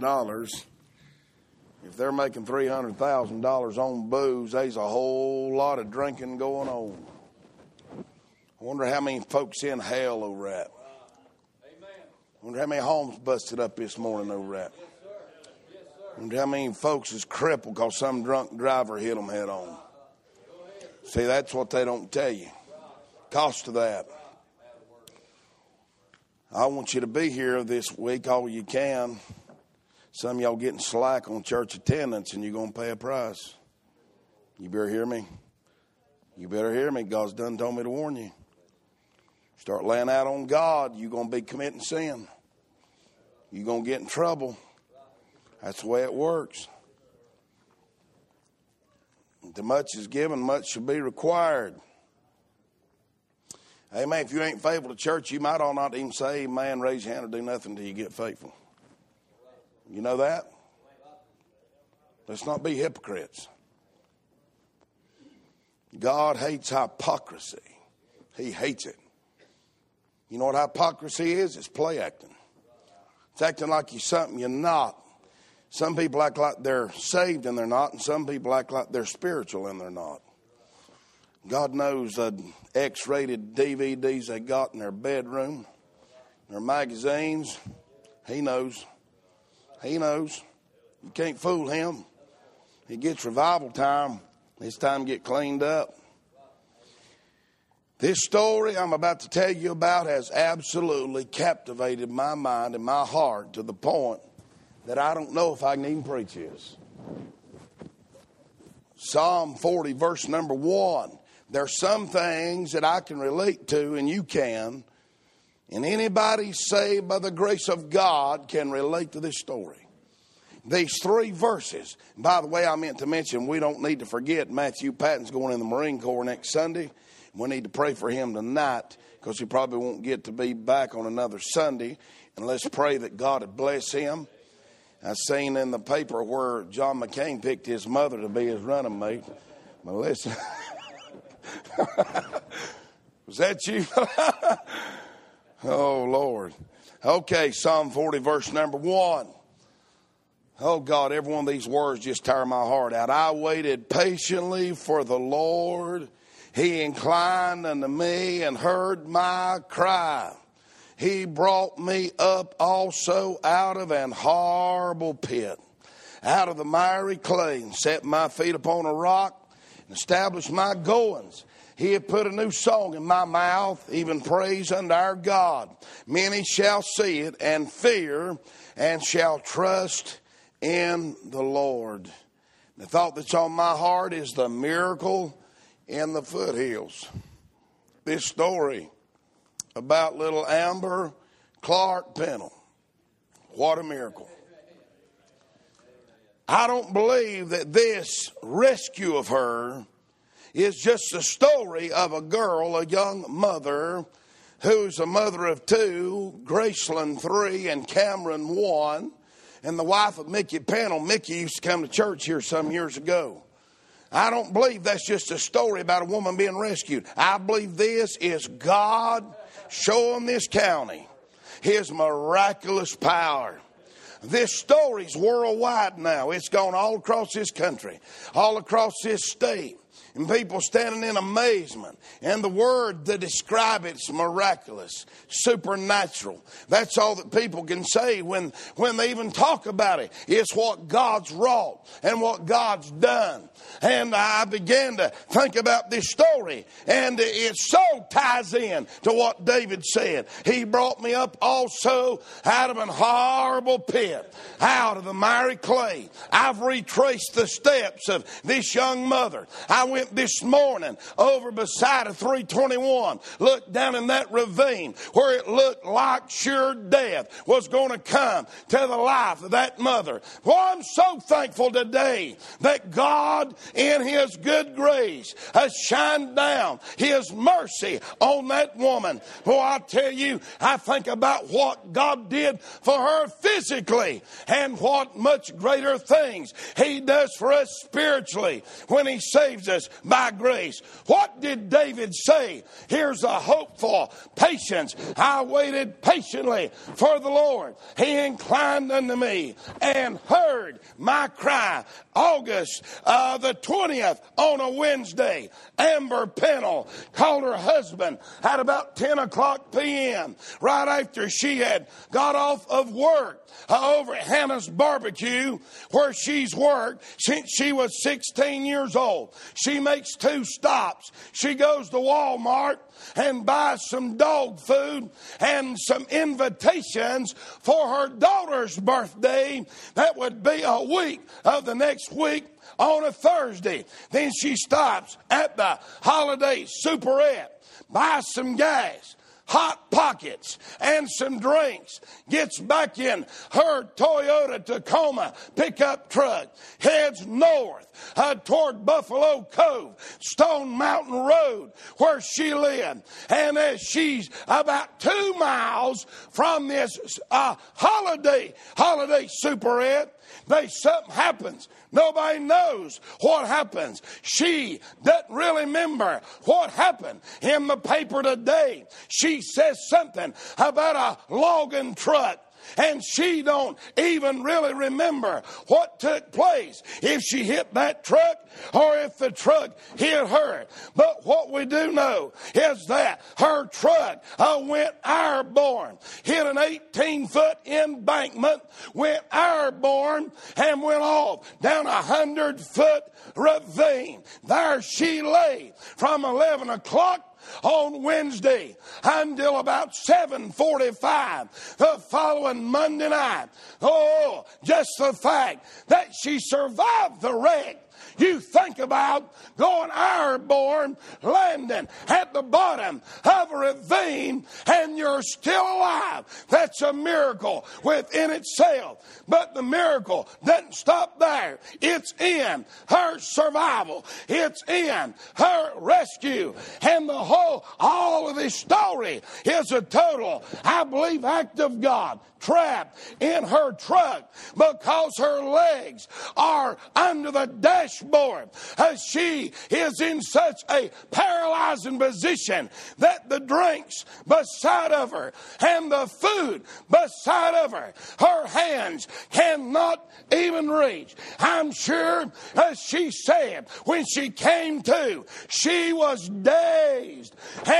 dollars. If they're making three hundred thousand dollars on booze, there's a whole lot of drinking going on. I wonder how many folks in hell over that. I wonder how many homes busted up this morning over that. I wonder how many folks is crippled because some drunk driver hit them head on. See, that's what they don't tell you. Cost of that. I want you to be here this week all you can. Some of y'all getting slack on church attendance and you're going to pay a price. You better hear me. You better hear me. God's done told me to warn you. Start laying out on God, you're going to be committing sin. You're going to get in trouble. That's the way it works. The much is given, much shall be required. Amen. If you ain't faithful to church, you might all not even say amen, raise your hand, or do nothing until you get faithful. You know that? Let's not be hypocrites. God hates hypocrisy. He hates it. You know what hypocrisy is? It's play acting. It's acting like you're something you're not. Some people act like they're saved and they're not, and some people act like they're spiritual and they're not. God knows the X rated DVDs they got in their bedroom, their magazines. He knows. He knows. You can't fool him. He gets revival time. It's time to get cleaned up. This story I'm about to tell you about has absolutely captivated my mind and my heart to the point that I don't know if I can even preach this. Psalm 40, verse number one. There's some things that I can relate to, and you can. And anybody saved by the grace of God can relate to this story. These three verses. By the way, I meant to mention we don't need to forget Matthew Patton's going in the Marine Corps next Sunday. We need to pray for him tonight because he probably won't get to be back on another Sunday. And let's pray that God would bless him. I seen in the paper where John McCain picked his mother to be his running mate. Melissa. Was that you? oh, Lord. Okay, Psalm 40, verse number one. Oh, God, every one of these words just tear my heart out. I waited patiently for the Lord. He inclined unto me and heard my cry. He brought me up also out of an horrible pit, out of the miry clay, and set my feet upon a rock, and established my goings. He had put a new song in my mouth, even praise unto our God. Many shall see it and fear, and shall trust in the Lord. The thought that's on my heart is the miracle in the foothills. This story about little Amber Clark Pennell. What a miracle. I don't believe that this rescue of her is just a story of a girl, a young mother, who's a mother of two, Graceland three, and Cameron one, and the wife of Mickey Pennell. Mickey used to come to church here some years ago. I don't believe that's just a story about a woman being rescued. I believe this is God showing this county his miraculous power. This story's worldwide now. It's gone all across this country, all across this state and people standing in amazement. And the word to describe it's miraculous, supernatural. That's all that people can say when, when they even talk about it. It's what God's wrought and what God's done. And I began to think about this story, and it so ties in to what David said. He brought me up also out of an horrible pit, out of the miry clay. I've retraced the steps of this young mother. I went this morning over beside a 321, looked down in that ravine where it looked like sure death was going to come to the life of that mother. Well, I'm so thankful today that God in His good grace has shined down His mercy on that woman. Well, I tell you, I think about what God did for her physically and what much greater things He does for us spiritually when He saves us by grace. What did David say? Here's a hopeful patience. I waited patiently for the Lord. He inclined unto me and heard my cry. August uh, the 20th on a Wednesday, Amber Pennell called her husband at about 10 o'clock p.m. right after she had got off of work uh, over at Hannah's barbecue where she's worked since she was 16 years old. She makes two stops. She goes to Walmart and buys some dog food and some invitations for her daughter's birthday. That would be a week of the next week on a Thursday. Then she stops at the holiday superette, buys some gas, hot pockets and some drinks, gets back in her Toyota Tacoma pickup truck, heads north uh, toward Buffalo Cove, Stone Mountain Road, where she lived. And as she's about two miles from this uh, holiday, holiday superette, they something happens. Nobody knows what happens. She doesn't really remember what happened in the paper today. She says something about a logging truck and she don't even really remember what took place if she hit that truck or if the truck hit her. But what we do know is that her truck uh, went airborne, hit an 18 foot embankment, went airborne, and went off down a hundred foot ravine. There she lay from 11 o'clock on Wednesday until about 7:45 the following Monday night. Oh, just the fact that she survived the wreck you think about going airborne, landing at the bottom of a ravine, and you're still alive. That's a miracle within itself. But the miracle doesn't stop there. It's in her survival. It's in her rescue. And the whole, all of this story is a total, I believe, act of God trapped in her truck because her legs are under the dashboard. As she is in such a paralyzing position that the drinks beside of her and the food beside of her, her hands cannot even reach. I'm sure, as she said, when she came to, she was dazed and.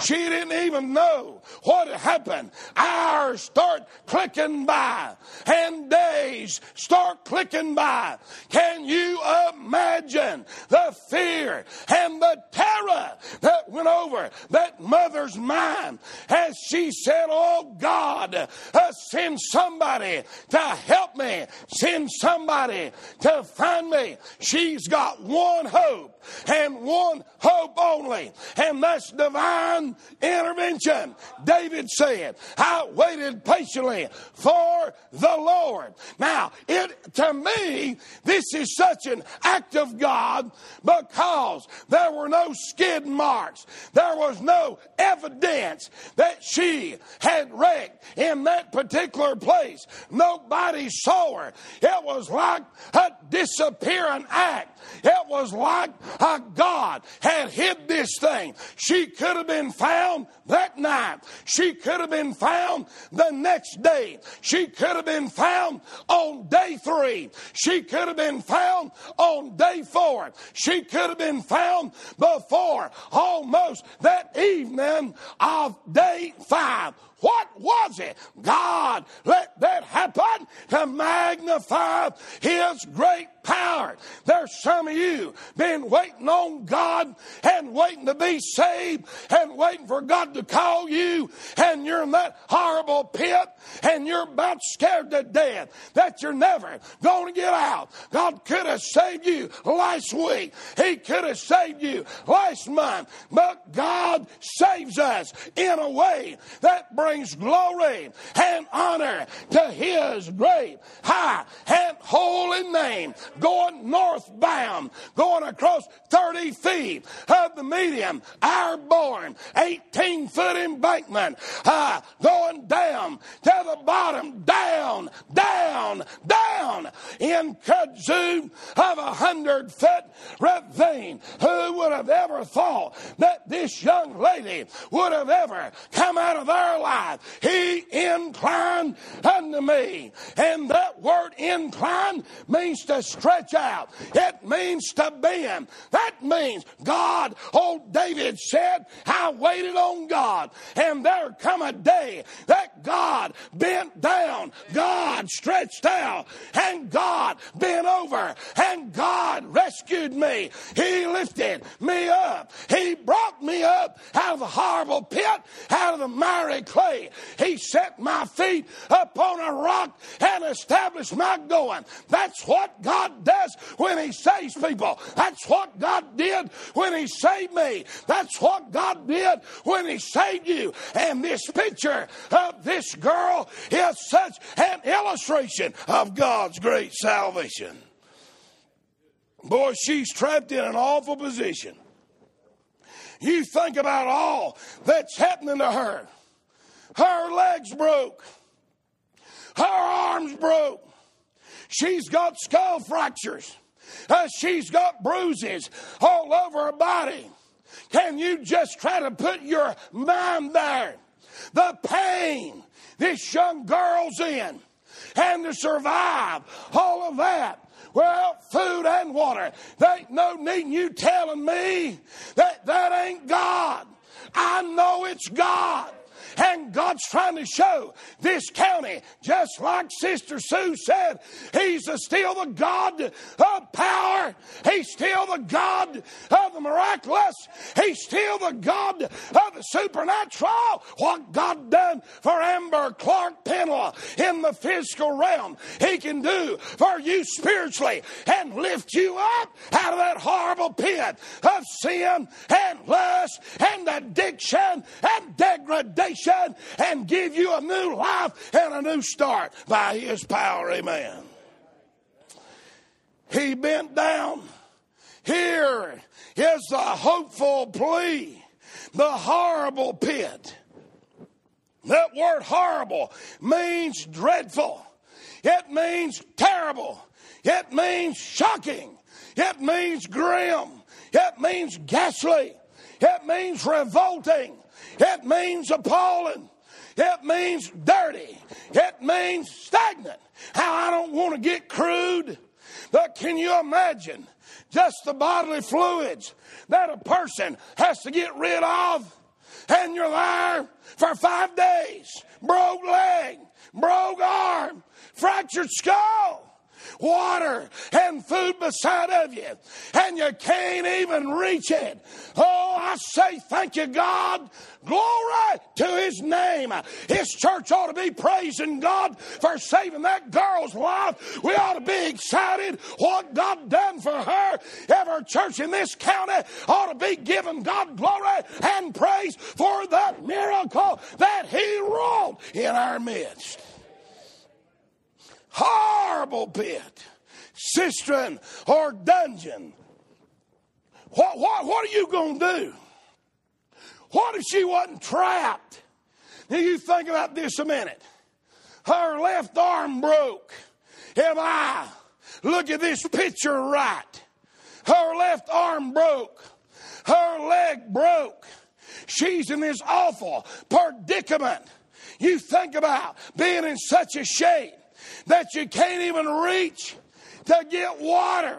She didn't even know what happened. Hours start clicking by and days start clicking by. Can you imagine the fear and the terror that went over that mother's mind as she said, Oh God, uh, send somebody to help me, send somebody to find me. She's got one hope and one hope only, and that's divine intervention. David said, I waited patiently for the Lord. Now, it to me, this is such an act of God because there were no skid marks. There was no evidence that she had wrecked in that particular place. Nobody saw her. It was like a disappearing act. It was like a God had hid this thing. She could have been found that night. She could have been found the next day. She could have been found on day three. She could have been found on day four. She could have been found before almost that evening of day five. What was it? God let that happen to magnify His great There's some of you been waiting on God and waiting to be saved and waiting for God to call you and you're in that horrible pit and you're about scared to death that you're never going to get out. God could have saved you last week. He could have saved you last month. But God saves us in a way that brings glory and honor to His great, high, and holy name. Going northbound, going across 30 feet of the medium, airborne, 18 foot embankment, uh, going down to the bottom, down, down down, in kudzu of a hundred foot ravine. Who would have ever thought that this young lady would have ever come out of their life? He inclined unto me. And that word inclined means to out. It means to bend. That means God, old David said, I waited on God. And there come a day that God bent down, God stretched out, and God bent over, and God rescued me. He lifted me up. He brought me up out of the horrible pit, out of the miry clay. He set my feet upon a rock and established my going. That's what God does when He saves people. That's what God did when He saved me. That's what God did when He saved you. And this picture of this girl is such an illustration of God's great salvation. Boy, she's trapped in an awful position. You think about all that's happening to her. Her legs broke. Her arms broke. She's got skull fractures. Uh, she's got bruises all over her body. Can you just try to put your mind there? The pain this young girl's in and to survive all of that. Well, food and water. There ain't no need you telling me that that ain't God. I know it's God. And God's trying to show this county, just like Sister Sue said, He's still the God of power. He's still the God of the miraculous. He's still the God of the supernatural. What God done for Amber Clark Pennell in the physical realm, He can do for you spiritually and lift you up out of that horrible pit of sin and lust and addiction and degradation and give you a new life and a new start by His power. Amen. He bent down. Here is the hopeful plea, the horrible pit. That word horrible means dreadful. It means terrible. It means shocking. It means grim. It means ghastly. It means revolting. It means appalling. It means dirty. It means stagnant. How I don't want to get crude. But can you imagine just the bodily fluids that a person has to get rid of? And you're there for five days. Broke leg, broke arm, fractured skull water and food beside of you, and you can't even reach it. Oh, I say thank you, God. Glory to his name. His church ought to be praising God for saving that girl's life. We ought to be excited what God done for her. Every church in this county ought to be giving God glory and praise for that miracle that he wrought in our midst horrible pit, cistern, or dungeon. What, what, what are you going to do? What if she wasn't trapped? Now you think about this a minute. Her left arm broke. Am I? Look at this picture right. Her left arm broke. Her leg broke. She's in this awful predicament. You think about being in such a shape that you can't even reach to get water,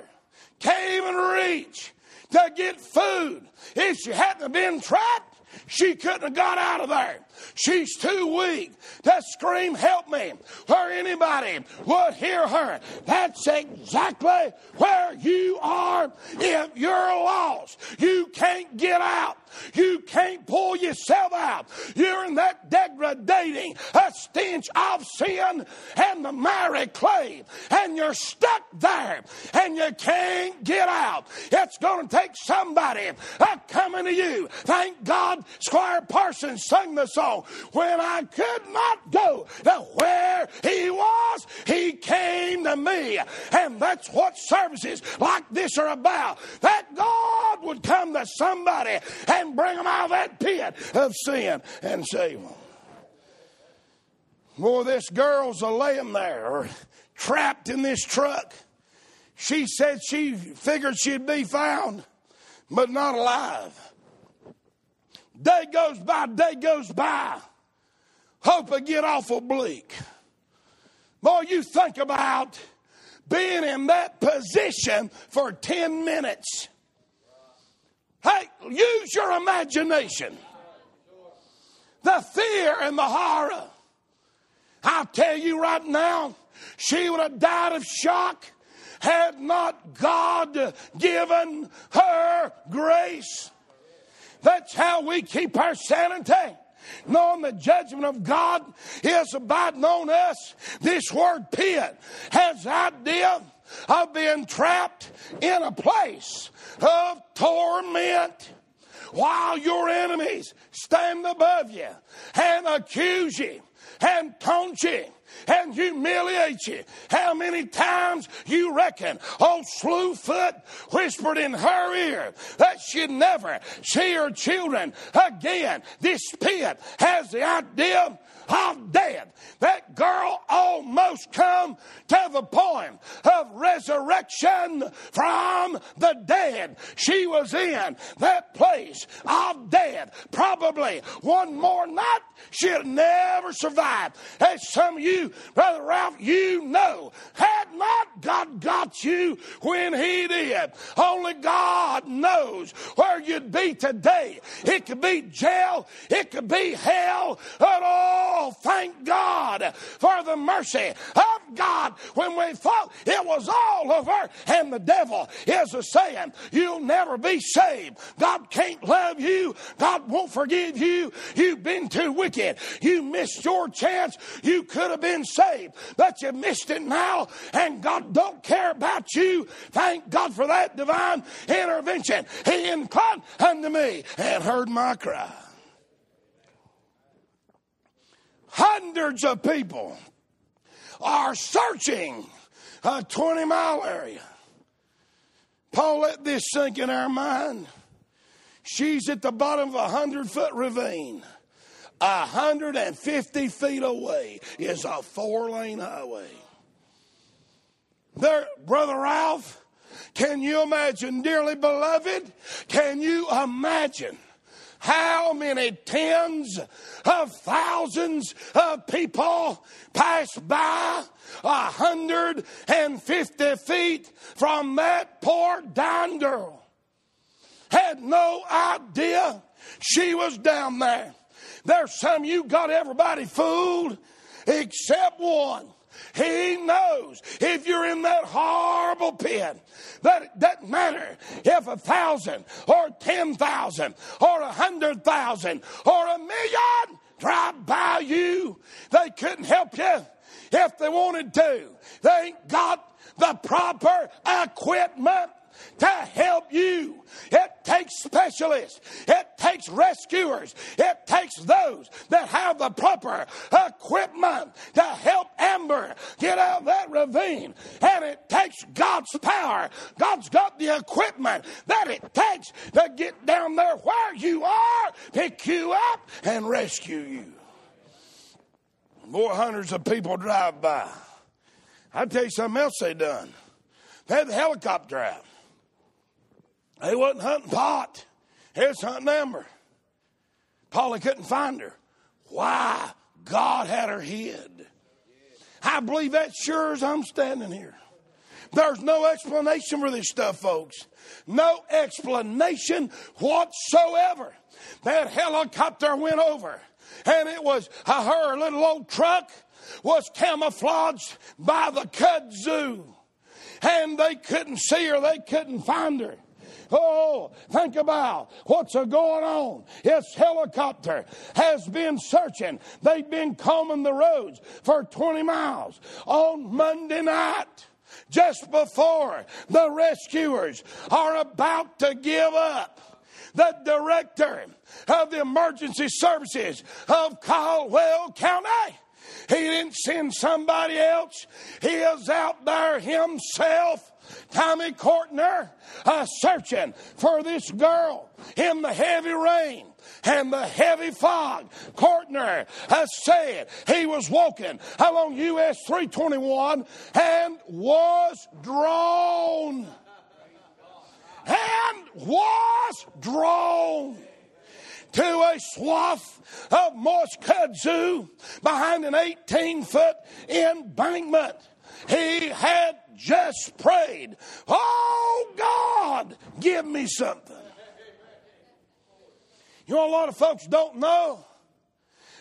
can't even reach to get food. If she hadn't been trapped, she couldn't have got out of there. She's too weak to scream, Help me, or anybody would hear her. That's exactly where you are if you're lost. You can't get out. You can't pull yourself out. You're in that degrading, a stench of sin and the miry clay, and you're stuck there, and you can't get out. It's going to take somebody coming to you. Thank God, Squire Parsons sung the song. When I could not go to where he was, he came to me, and that's what services like this are about. That God would come to somebody and bring them out of that pit of sin and save them. Well, this girl's a laying there, trapped in this truck. She said she figured she'd be found, but not alive. Day goes by, day goes by. Hope I get awful bleak. Boy, you think about being in that position for 10 minutes. Hey, use your imagination. The fear and the horror. I'll tell you right now, she would have died of shock had not God given her grace. That's how we keep our sanity. Knowing the judgment of God is abiding on us. This word pit has the idea of being trapped in a place of torment while your enemies stand above you and accuse you and taunt you and humiliate you. How many times you reckon old Slewfoot whispered in her ear that she'd never see her children again? This pit has the idea of dead. That girl almost come to the point of resurrection from the dead. She was in that place of dead. Probably one more night she'd never survive. As some of you, Brother Ralph, you know, had not God got you when He did. Only God knows where you'd be today. It could be jail, it could be hell, at all. Oh, thank God for the mercy of God when we thought it was all over. And the devil is a saying, You'll never be saved. God can't love you. God won't forgive you. You've been too wicked. You missed your chance. You could have been saved, but you missed it now. And God don't care about you. Thank God for that divine intervention. He inclined unto me and heard my cry. Hundreds of people are searching a 20 mile area. Paul, let this sink in our mind. She's at the bottom of a 100 foot ravine. 150 feet away is a four lane highway. There, Brother Ralph, can you imagine, dearly beloved? Can you imagine how many tens of thousands of people pass by a hundred and fifty feet from that poor dying girl? Had no idea she was down there. There's some you got everybody fooled except one. He knows if you're in that horrible pit, that it doesn't matter if a thousand or ten thousand or a hundred thousand or a million drive by you, they couldn't help you if they wanted to. They ain't got the proper equipment to help you. It takes specialists. It takes rescuers. It takes those that have the proper equipment to help Amber get out of that ravine. And it takes God's power. God's got the equipment that it takes to get down there where you are, pick you up, and rescue you. More hundreds of people drive by. I'll tell you something else they done. They had the helicopter out. They wasn't hunting pot. They was hunting Amber. Polly couldn't find her. Why? God had her hid. I believe that sure as I'm standing here. There's no explanation for this stuff, folks. No explanation whatsoever. That helicopter went over, and it was her little old truck was camouflaged by the kudzu, and they couldn't see her, they couldn't find her. Oh, think about what's going on. Its helicopter has been searching. They've been combing the roads for 20 miles on Monday night just before the rescuers are about to give up. The director of the emergency services of Caldwell County. He didn't send somebody else. He is out there himself Tommy Courtner uh, searching for this girl in the heavy rain and the heavy fog. Courtner has said he was walking along US 321 and was drawn. And was drawn to a swath of moist kudzu behind an 18 foot embankment. He had just prayed, Oh God, give me something. You know, a lot of folks don't know.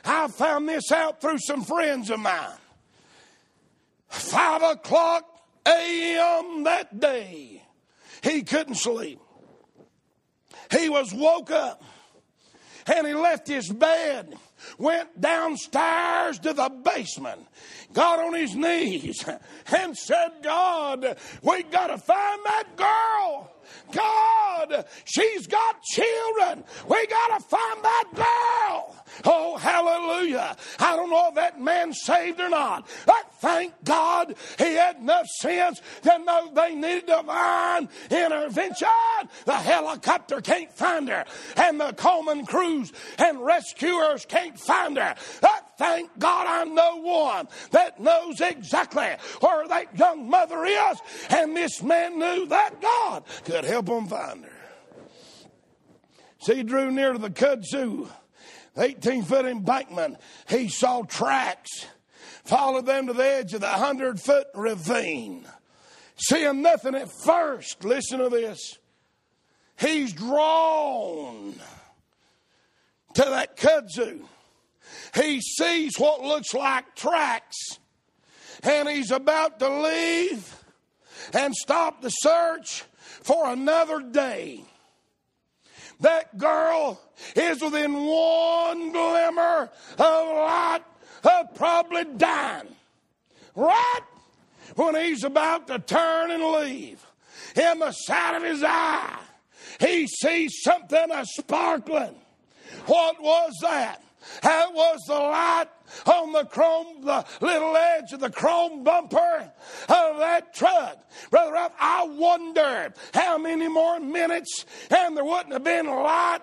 I found this out through some friends of mine. Five o'clock a.m. that day, he couldn't sleep. He was woke up and he left his bed, went downstairs to the basement, got on his knees, and said, God, we got to find that girl. God, she's got children. We got to find that girl. Oh, hallelujah. I don't know if that man saved or not. But thank God he had enough sense to know they needed divine intervention. The helicopter can't find her, and the Coleman crews and rescuers can't find her. But thank God I'm know one that knows exactly where that young mother is, and this man knew that God could help him find her. So he drew near to the kudzu 18 foot embankment, he saw tracks, followed them to the edge of the 100 foot ravine. Seeing nothing at first, listen to this. He's drawn to that kudzu. He sees what looks like tracks, and he's about to leave and stop the search for another day. That girl is within one glimmer of light of probably dying. Right when he's about to turn and leave, in the side of his eye, he sees something a sparkling. What was that? That was the light on the chrome, the little edge of the chrome bumper of that truck. Brother, Ralph, I wonder how many more minutes and there wouldn't have been light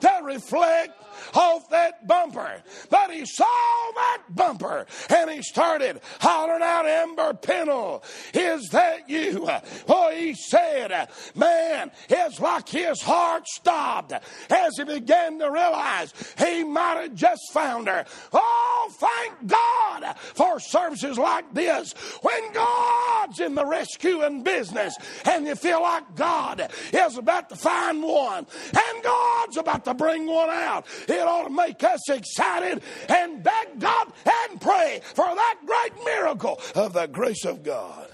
to reflect off that bumper. But he saw that bumper and he started hollering out, Amber Pennell, is that you? Oh, he said, man, it's like his heart stopped as he began to realize he might have just found her. Oh, thank God for services like this. When God's in the rescuing business and you feel like God is about to find one and God's about to bring one out, it ought to make us excited and beg God and pray for that great miracle of the grace of God.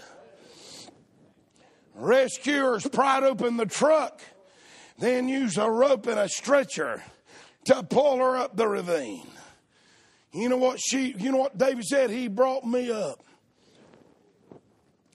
Rescuers pried open the truck, then used a rope and a stretcher to pull her up the ravine. You know what she you know what David said? He brought me up.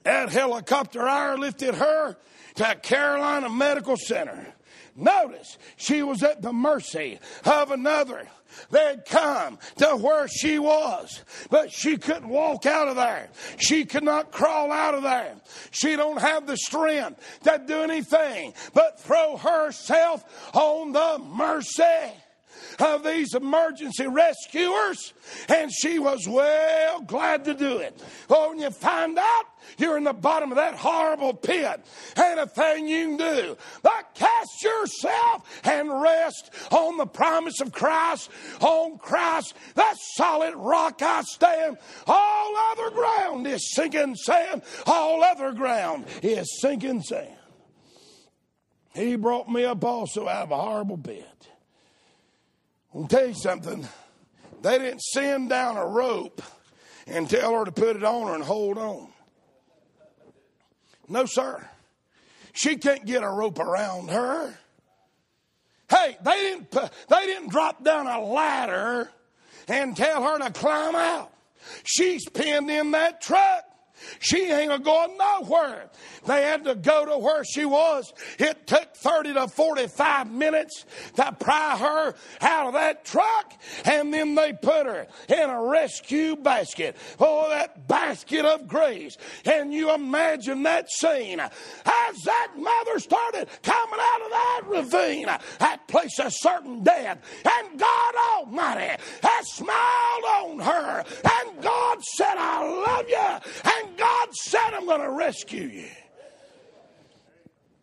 That helicopter airlifted her to Carolina Medical Center. Notice she was at the mercy of another. They'd come to where she was, but she couldn't walk out of there. She could not crawl out of there. She don't have the strength to do anything but throw herself on the mercy of these emergency rescuers, and she was well glad to do it. Oh, when you find out you're in the bottom of that horrible pit, ain't a thing you can do but cast yourself and rest on the promise of Christ, on Christ, that solid rock I stand. All other ground is sinking sand, all other ground is sinking sand. He brought me up also out of a horrible pit. I'll tell you something. They didn't send down a rope and tell her to put it on her and hold on. No, sir. She can't get a rope around her. Hey, they didn't, they didn't drop down a ladder and tell her to climb out. She's pinned in that truck. She ain't a going nowhere. They had to go to where she was. It took 30 to 45 minutes to pry her out of that truck, and then they put her in a rescue basket. Oh, that basket of grace. Can you imagine that scene? As that mother started coming out of that ravine, that place of certain death, and God Almighty has smiled on her, and God said, I love you, and God said, I'm going to rescue you.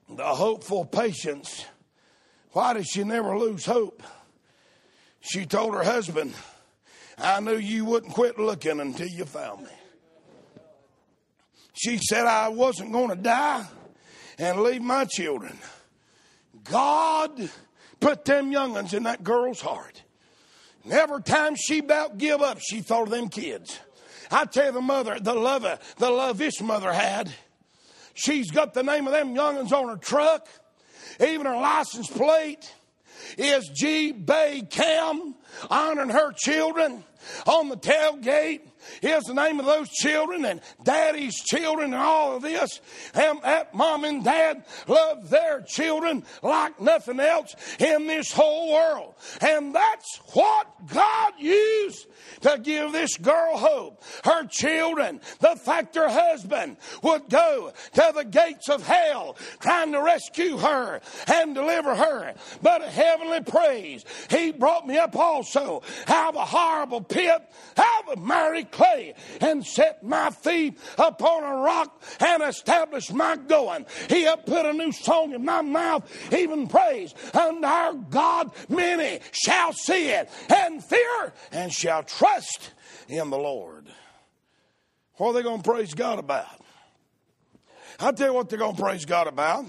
The hopeful patience. Why did she never lose hope? She told her husband, I knew you wouldn't quit looking until you found me. She said I wasn't going to die and leave my children. God put them young'uns in that girl's heart. And every time she about give up, she thought of them kids. I tell you, the mother, the love, the love this mother had. She's got the name of them young'uns on her truck. Even her license plate is G. Bay Cam, honoring her children on the tailgate. Here's the name of those children and daddy's children and all of this. And that mom and dad love their children like nothing else in this whole world. And that's what God used to give this girl hope. Her children, the fact her husband would go to the gates of hell trying to rescue her and deliver her. But heavenly praise, he brought me up also out of a horrible pit, out of a miry clay, and set my feet upon a rock and established my going. He had put a new song in my mouth, even praise. And our God, many shall see it and fear and shall trust in the Lord. What are they going to praise God about? I'll tell you what they're going to praise God about.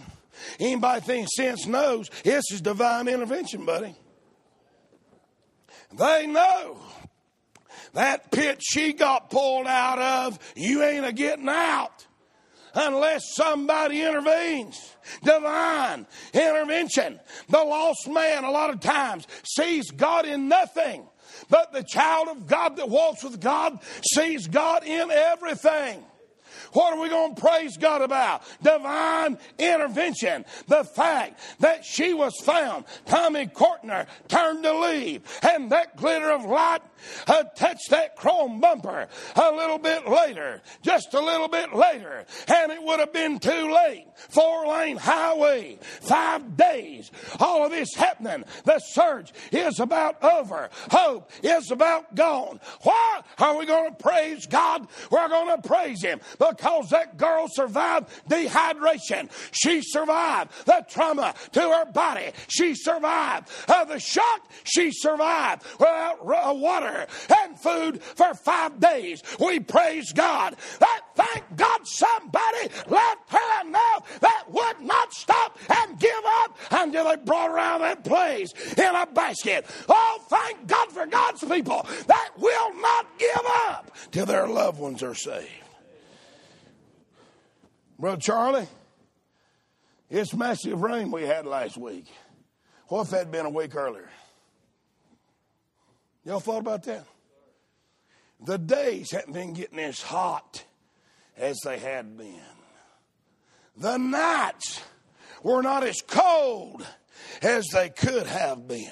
Anybody think sense knows this is divine intervention, buddy. They know that pit she got pulled out of, you ain't a getting out unless somebody intervenes. Divine intervention. The lost man, a lot of times, sees God in nothing. But the child of God that walks with God sees God in everything. What are we going to praise God about? Divine intervention. The fact that she was found. Tommy Courtner turned to leave, and that glitter of light uh, touched that chrome bumper a little bit later, just a little bit later, and it would have been too late. Four lane highway, five days, all of this happening. The surge is about over. Hope is about gone. Why are we going to praise God? We're going to praise Him because that girl survived dehydration. She survived the trauma to her body. She survived uh, the shock. She survived without uh, water and food for five days. We praise God. That thank God somebody left her enough that would not stop and give up until they brought her out of that place in a basket. Oh, thank God for God's people that will not give up till their loved ones are saved. Brother Charlie, it's massive rain we had last week. What if that had been a week earlier? Y'all thought about that? The days hadn't been getting as hot as they had been. The nights were not as cold as they could have been.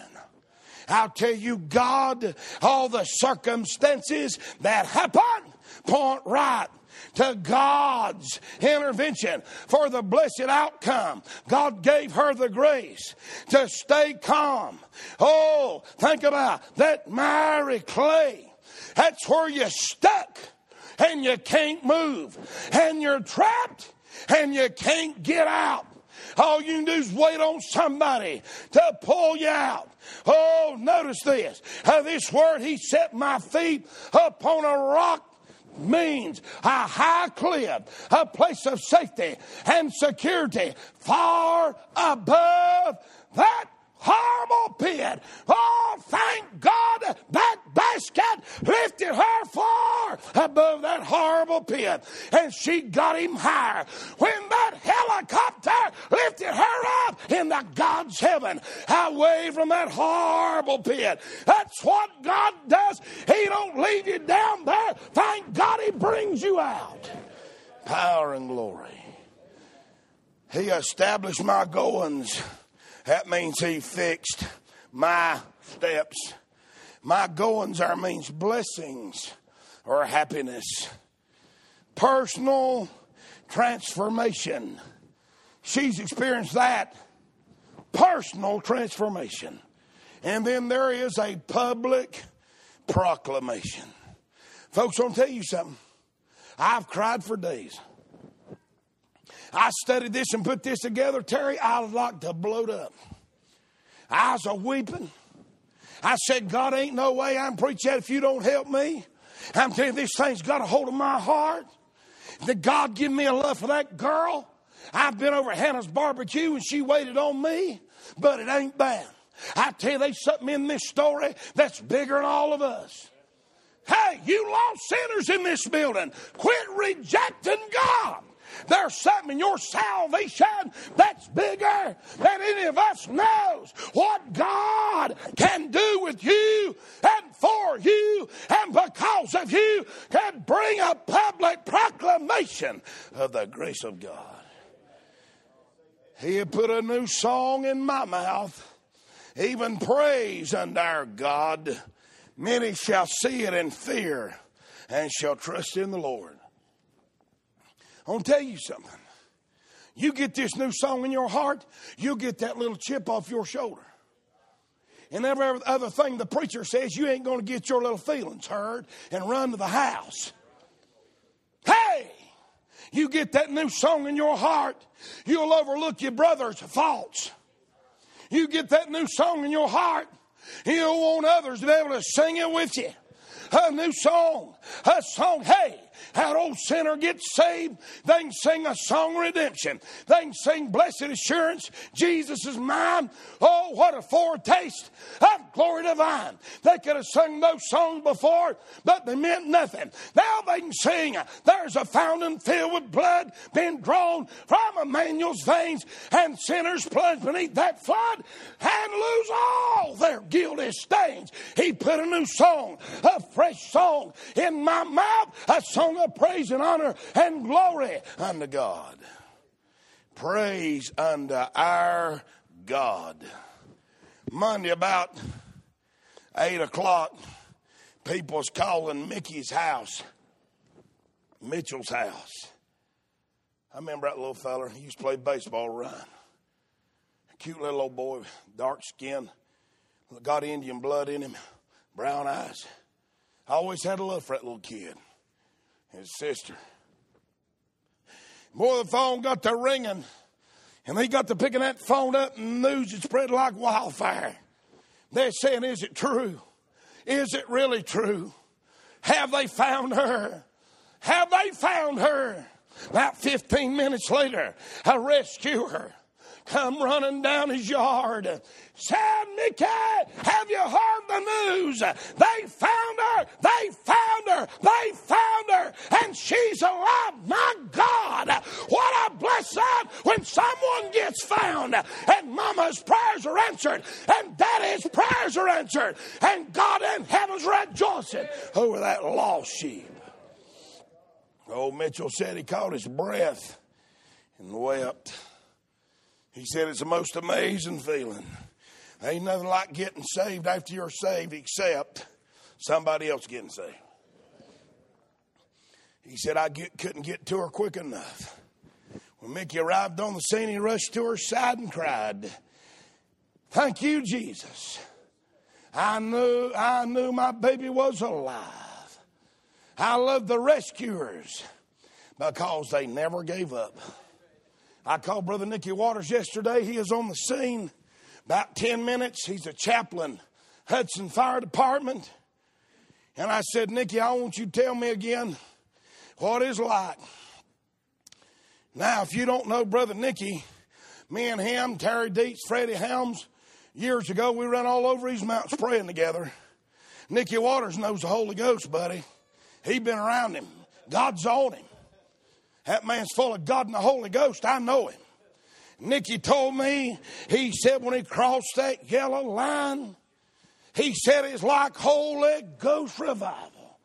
I'll tell you, God, all the circumstances that happen point right to God's intervention for the blessed outcome. God gave her the grace to stay calm. Oh, think about that miry clay. That's where you're stuck and you can't move and you're trapped and you can't get out. All you can do is wait on somebody to pull you out. Oh, notice this. Uh, this word, he set my feet upon a rock means a high cliff, a place of safety and security far above that horrible pit. Oh, thank God that basket lifted her far above that horrible pit. And she got him higher. When helicopter lifted her up in the God's heaven, away from that horrible pit. That's what God does. He don't leave you down there. Thank God he brings you out. power and glory. He established my goings. That means he fixed my steps. My goings are means blessings or happiness. Personal transformation. She's experienced that. Personal transformation. And then there is a public proclamation. Folks, I'll tell you something. I've cried for days. I studied this and put this together, Terry. I like to bloat up. I was a weeping. I said, God, ain't no way I'm preaching that if you don't help me. I'm telling you, this thing's got a hold of my heart. That God give me a love for that girl. I've been over Hannah's barbecue and she waited on me, but it ain't bad. I tell you, there's something in this story that's bigger than all of us. Hey, you lost sinners in this building. Quit rejecting God. There's something in your salvation that's bigger than any of us knows. What God can do with you and for you and because of you can bring a public proclamation of the grace of God. He had put a new song in my mouth, even praise unto our God. Many shall see it in fear and shall trust in the Lord. I want to tell you something. You get this new song in your heart, you'll get that little chip off your shoulder. And every other thing the preacher says, you ain't going to get your little feelings hurt and run to the house. You get that new song in your heart, you'll overlook your brother's faults. You get that new song in your heart, you'll want others to be able to sing it with you. A new song, a song, hey, that old sinner gets saved, they can sing a song of redemption. They can sing blessed assurance, Jesus is mine. Oh, what a foretaste of glory divine. They could have sung those songs before, but they meant nothing. Now they can sing, there's a fountain filled with blood being drawn from Emmanuel's veins, and sinners plunge beneath that flood and lose all their guilty stains. He put a new song, a fresh song in my mouth, a song of praise and honor and glory unto God. Praise unto our God. Monday about eight o'clock, people was calling Mickey's house, Mitchell's house. I remember that little feller. He used to play baseball around. Cute little old boy, dark skin, got Indian blood in him, brown eyes. I always had a love for that little kid his sister. Boy, the phone got to ringing, and they got to picking that phone up, and news had spread like wildfire. They're saying, Is it true? Is it really true? Have they found her? Have they found her? About 15 minutes later, a rescuer come running down his yard. Said, Mickey, have you heard the news? They found her. They found her. They found her. And she's alive. My God, what a blessing when someone gets found and mama's prayers are answered and daddy's prayers are answered and God in heaven's rejoicing over that lost sheep. Old Mitchell said he caught his breath and wept. He said it's the most amazing feeling. Ain't nothing like getting saved after you're saved except somebody else getting saved. He said, I get, couldn't get to her quick enough. When Mickey arrived on the scene, he rushed to her side and cried, Thank you, Jesus. I knew, I knew my baby was alive. I love the rescuers because they never gave up. I called Brother Nicky Waters yesterday. He is on the scene. About 10 minutes. He's a chaplain, Hudson Fire Department. And I said, Nicky, I want you to tell me again what it's like. Now, if you don't know Brother Nicky, me and him, Terry Dietz, Freddie Helms, years ago, we ran all over these mountains praying together. Nicky Waters knows the Holy Ghost, buddy. He been around him. God's on him. That man's full of God and the Holy Ghost. I know him. Nicky told me, he said when he crossed that yellow line, he said it's like Holy Ghost revival.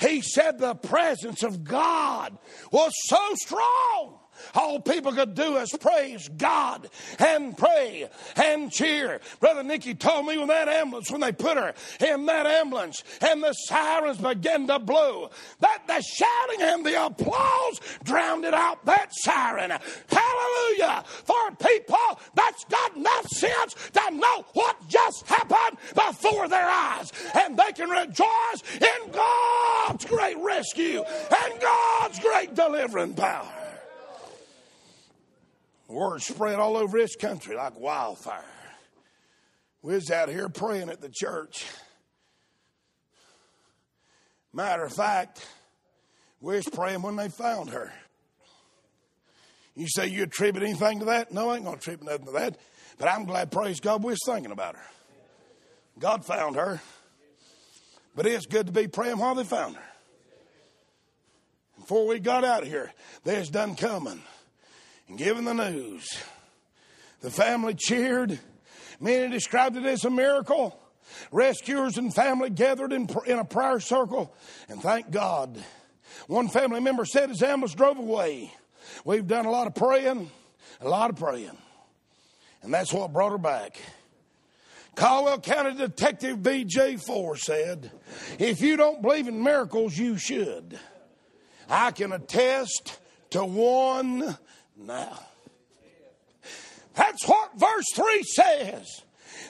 He said the presence of God was so strong all people could do is praise God and pray and cheer. Brother Nicky told me when that ambulance, when they put her in that ambulance and the sirens began to blow, that the shouting and the applause drowned it out that siren. Hallelujah! For people that's got enough sense to know what just happened before their eyes. And they can rejoice in God's great rescue and God's great delivering power. Word spread all over this country like wildfire. We was out here praying at the church. Matter of fact, we was praying when they found her. You say you attribute anything to that? No, I ain't gonna attribute nothing to that. But I'm glad, praise God, we was thinking about her. God found her. But it's good to be praying while they found her. Before we got out of here, there's done coming and the news. The family cheered. Many described it as a miracle. Rescuers and family gathered in, in a prayer circle, and thank God. One family member said as ambulance drove away, We've done a lot of praying, a lot of praying. And that's what brought her back. Caldwell County Detective B.J. Ford said, If you don't believe in miracles, you should. I can attest to one now. That's what verse 3 says.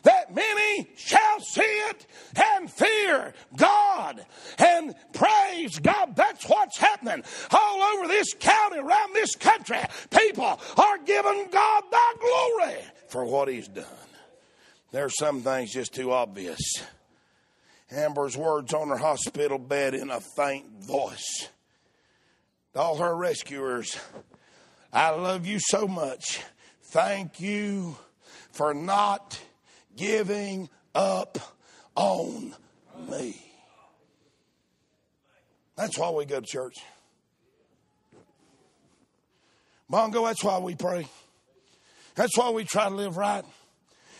That many shall see it and fear God and praise God. That's what's happening all over this county, around this country. People are giving God the glory for what He's done. There's some things just too obvious. Amber's words on her hospital bed in a faint voice. All her rescuers I love you so much. Thank you for not giving up on me. That's why we go to church. Bongo, that's why we pray. That's why we try to live right.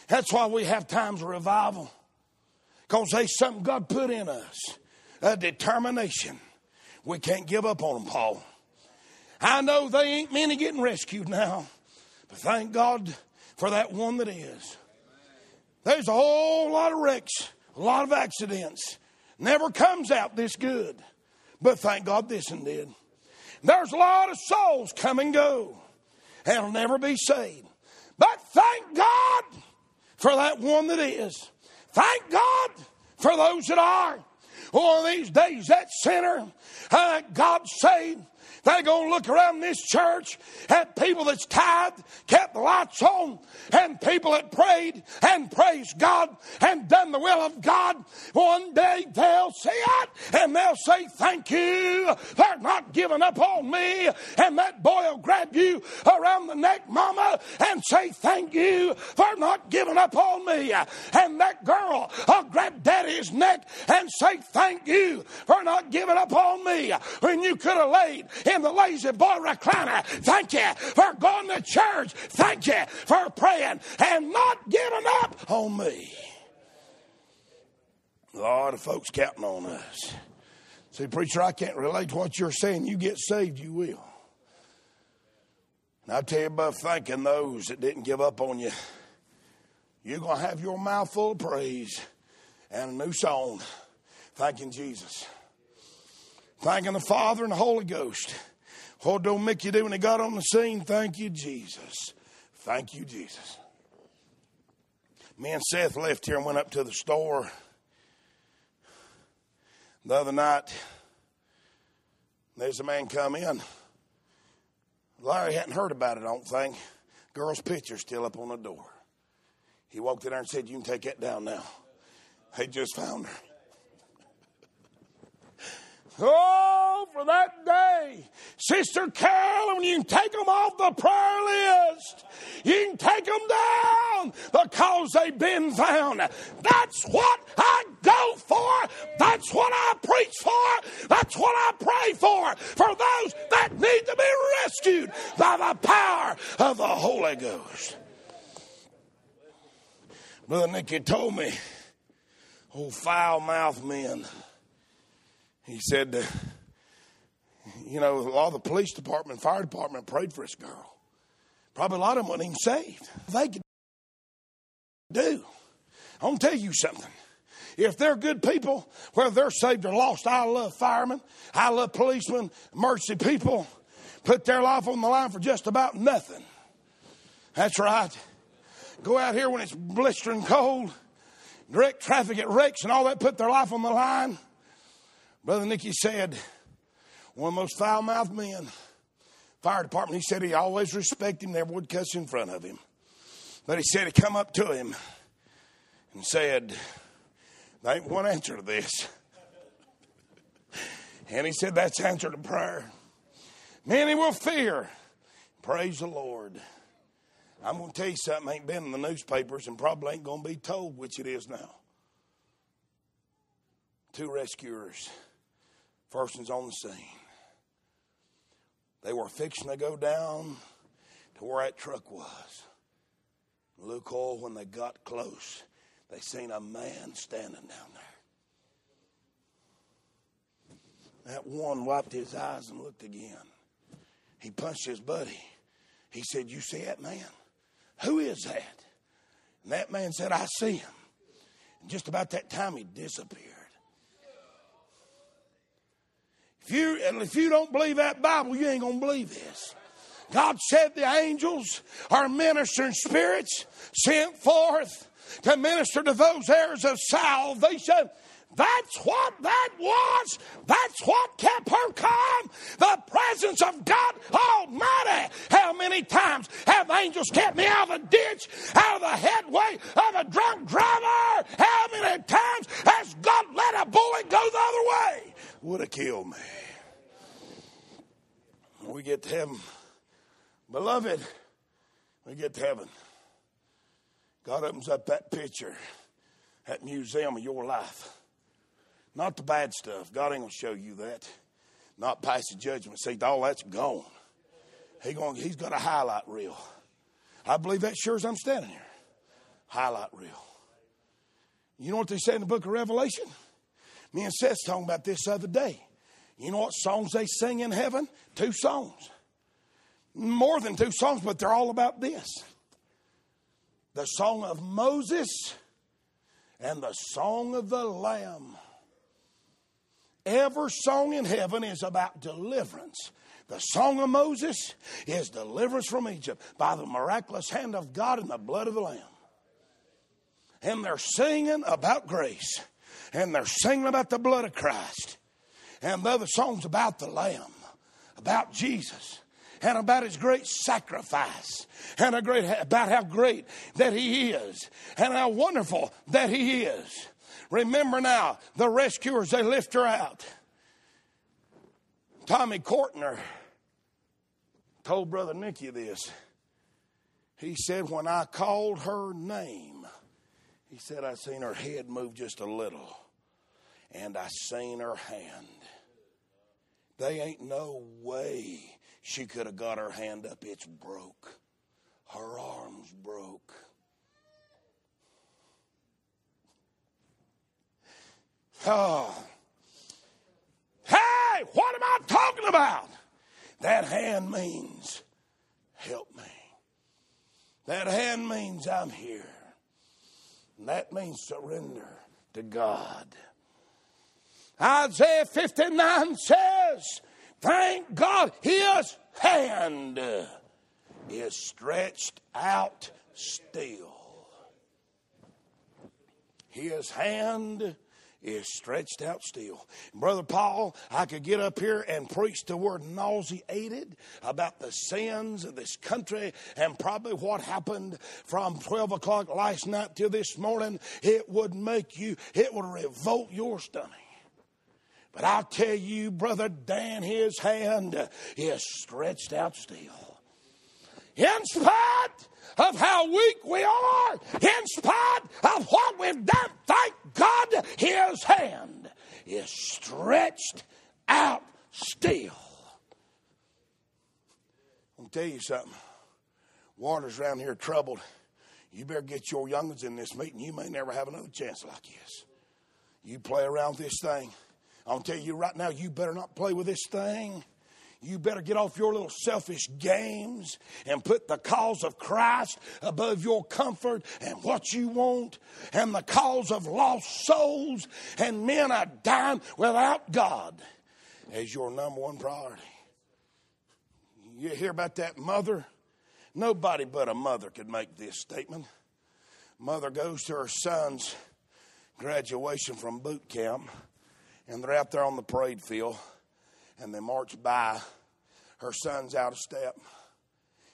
That's why we have times of revival. Because there's something God put in us a determination. We can't give up on them, Paul. I know they ain't many getting rescued now, but thank God for that one that is. There's a whole lot of wrecks, a lot of accidents. Never comes out this good, but thank God this one did. There's a lot of souls come and go will never be saved. But thank God for that one that is. Thank God for those that are. One of these days, that sinner, uh, God saved, they're going to look around this church at people that's tithed, kept the lights on, and people that prayed and praised God and done the will of God. One day they'll see it and they'll say, Thank you They're not giving up on me. And that boy will grab you around the neck, mama, and say, Thank you for not giving up on me. And that girl will grab daddy's neck and say, Thank you for not giving up on me. When you could have laid in the La-Z-Boy recliner. Thank you for going to church. Thank you for praying and not giving up on me. A lot of folks counting on us. See, preacher, I can't relate to what you're saying. You get saved, you will. And I tell you about thanking those that didn't give up on you. You're going to have your mouth full of praise and a new song thanking Jesus, thanking the Father and the Holy Ghost. What don't Mickey do when he got on the scene? Thank you, Jesus. Thank you, Jesus. Me and Seth left here and went up to the store the other night. There's a man come in. Larry hadn't heard about it, I don't think. Girl's picture's still up on the door. He walked in there and said, You can take that down now. They just found her. Oh, for that day. Sister Carolyn, you can take them off the prayer list. You can take them down because they've been found. That's what I go for. That's what I preach for. That's what I pray for. For those that need to be rescued by the power of the Holy Ghost. Brother Nicky told me, oh, foul mouthed men he said, you know, a lot of the police department, fire department prayed for this girl. Probably a lot of them weren't even saved. They could do. I'm going to tell you something. If they're good people, whether they're saved or lost, I love firemen, I love policemen, mercy people, put their life on the line for just about nothing. That's right. Go out here when it's blistering cold, direct traffic at wrecks and all that, put their life on the line. Brother Nicky said, one of the most foul mouthed men, fire department, he said he always respected him, never would cuss in front of him. But he said he come up to him and said, There ain't one answer to this. And he said, That's answer to prayer. Many will fear. Praise the Lord. I'm going to tell you something ain't been in the newspapers and probably ain't going to be told, which it is now. Two rescuers. First one's on the scene. They were fixing to go down to where that truck was. Luke Oil, oh, when they got close, they seen a man standing down there. That one wiped his eyes and looked again. He punched his buddy. He said, You see that man? Who is that? And that man said, I see him. And just about that time, he disappeared. If you, if you don't believe that Bible, you ain't going to believe this. God said the angels are ministering spirits sent forth to minister to those heirs of salvation. That's what that was. That's what kept her calm. The presence of God Almighty. How many times have angels kept me out of a ditch, out of the headway of a drunk driver? How many times has God let a bullet go the other way? Would have killed me. We get to heaven, beloved, we get to heaven. God opens up that picture, that museum of your life. Not the bad stuff. God ain't to show you that. Not pass the judgment. See, all that's gone. He going, he's got a highlight reel. I believe that sure as I'm standing here. Highlight reel. You know what they say in the book of Revelation? Me and Seth talking about this other day. You know what songs they sing in heaven? Two songs. More than two songs, but they're all about this the song of Moses and the song of the Lamb. Every song in heaven is about deliverance. The song of Moses is deliverance from Egypt by the miraculous hand of God and the blood of the Lamb. And they're singing about grace. And they're singing about the blood of Christ. And the other song's about the Lamb, about Jesus and about his great sacrifice and great, about how great that he is and how wonderful that he is. Remember now, the rescuers, they lift her out. Tommy Courtner told Brother Nicky this. He said, When I called her name, he said, I seen her head move just a little, and I seen her hand. They ain't no way she could have got her hand up. It's broke. Her arms broke. Oh. Hey, what am I talking about? That hand means help me. That hand means I'm here. And that means surrender to God. Isaiah 59 says, Thank God his hand is stretched out still. His hand is stretched out still. Brother Paul, I could get up here and preach the word nauseated about the sins of this country and probably what happened from 12 o'clock last night till this morning. It would make you, it would revolt your stomach. But I'll tell you, Brother Dan, his hand is stretched out still. In spite of how weak we are, in spite of what we've done, thank God his hand is stretched out still. I'll tell you something. Waters around here troubled. You better get your youngins in this meeting. You may never have another chance like this. You play around with this thing I'll tell you right now, you better not play with this thing. You better get off your little selfish games and put the cause of Christ above your comfort and what you want and the cause of lost souls and men are dying without God as your number one priority. You hear about that mother? Nobody but a mother could make this statement. Mother goes to her son's graduation from boot camp, and they're out there on the parade field, and they marched by. Her son's out of step.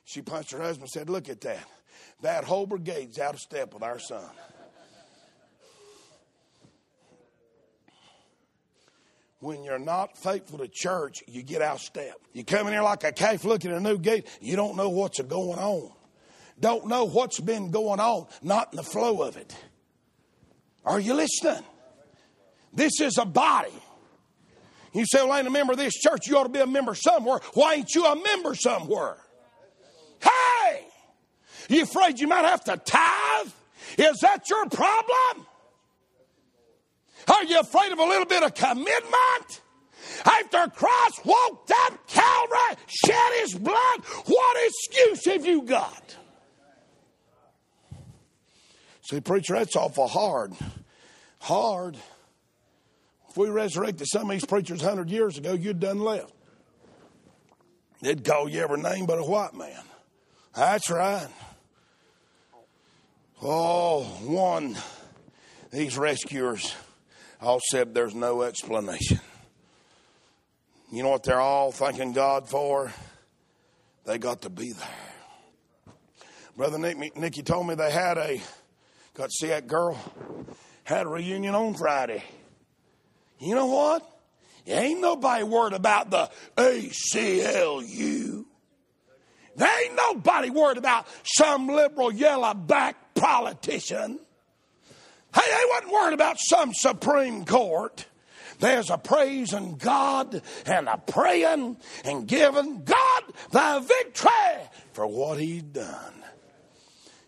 She punched her husband and said, Look at that. That whole brigade's out of step with our son. when you're not faithful to church, you get out of step. You come in here like a calf looking at a new gate, you don't know what's going on. Don't know what's been going on, not in the flow of it. Are you listening? This is a body. You say, Well, I ain't a member of this church. You ought to be a member somewhere. Why ain't you a member somewhere? Hey! You afraid you might have to tithe? Is that your problem? Are you afraid of a little bit of commitment? After Christ walked up Calvary, shed his blood, what excuse have you got? See, preacher, that's awful hard. Hard. If we resurrected some of these preachers 100 years ago, you'd done left. They'd call you every name but a white man. That's right. Oh, one, these rescuers all said there's no explanation. You know what they're all thanking God for? They got to be there. Brother Nick, Nicky told me they had a, got to see that girl, had a reunion on Friday. You know what? Ain't nobody worried about the ACLU. There ain't nobody worried about some liberal yellow back politician. Hey, they wasn't worried about some Supreme Court. There's a praising God and a praying and giving God the victory for what He's done.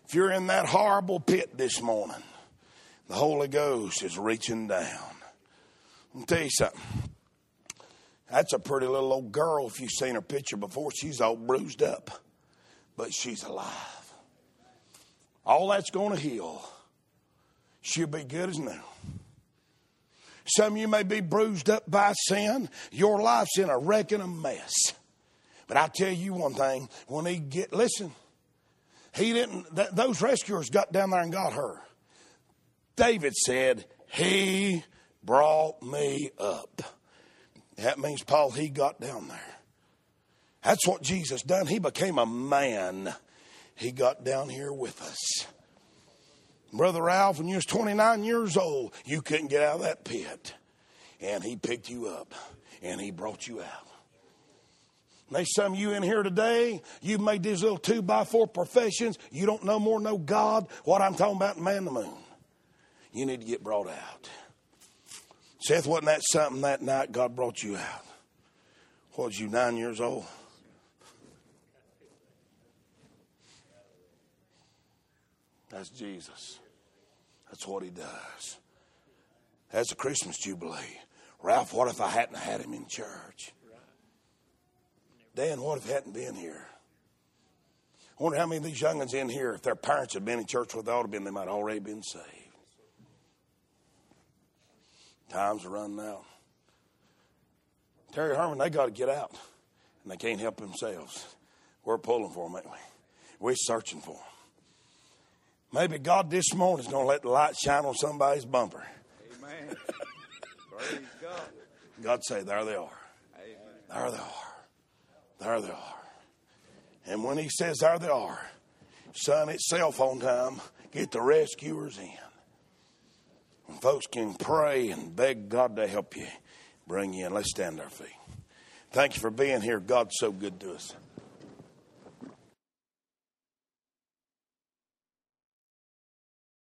If you're in that horrible pit this morning, the Holy Ghost is reaching down. I'll tell you something. That's a pretty little old girl if you've seen her picture before. She's all bruised up, but she's alive. All that's going to heal she'll be good as new. Some of you may be bruised up by sin. Your life's in a wreck and a mess. But I'll tell you one thing: when he get listen, he didn't. Th- those rescuers got down there and got her. David said, "He brought me up." That means Paul. He got down there. That's what Jesus done. He became a man. He got down here with us. Brother Ralph, when you was 29 years old, you couldn't get out of that pit. And he picked you up and he brought you out. There's some of you in here today, you've made these little two by four professions. You don't know more know God, what I'm talking about, man the moon. You need to get brought out. Seth, wasn't that something that night God brought you out? What was you, nine years old? That's Jesus. That's what he does. That's a Christmas jubilee. Ralph, what if I hadn't had him in church? Dan, what if he hadn't been here? I wonder how many of these youngins in here, if their parents had been in church where they ought to have been, they might have already been saved. Times are running out. Terry Harmon, they got to get out, and they can't help themselves. We're pulling for them, ain't we? We're searching for them. Maybe God this morning is going to let the light shine on somebody's bumper. Amen. Praise God. God say, there they are. Amen. There they are. There they are. And when he says there they are, son, it's cell phone time. Get the rescuers in. And folks can pray and beg God to help you bring you in. Let's stand our feet. Thank you for being here. God's so good to us.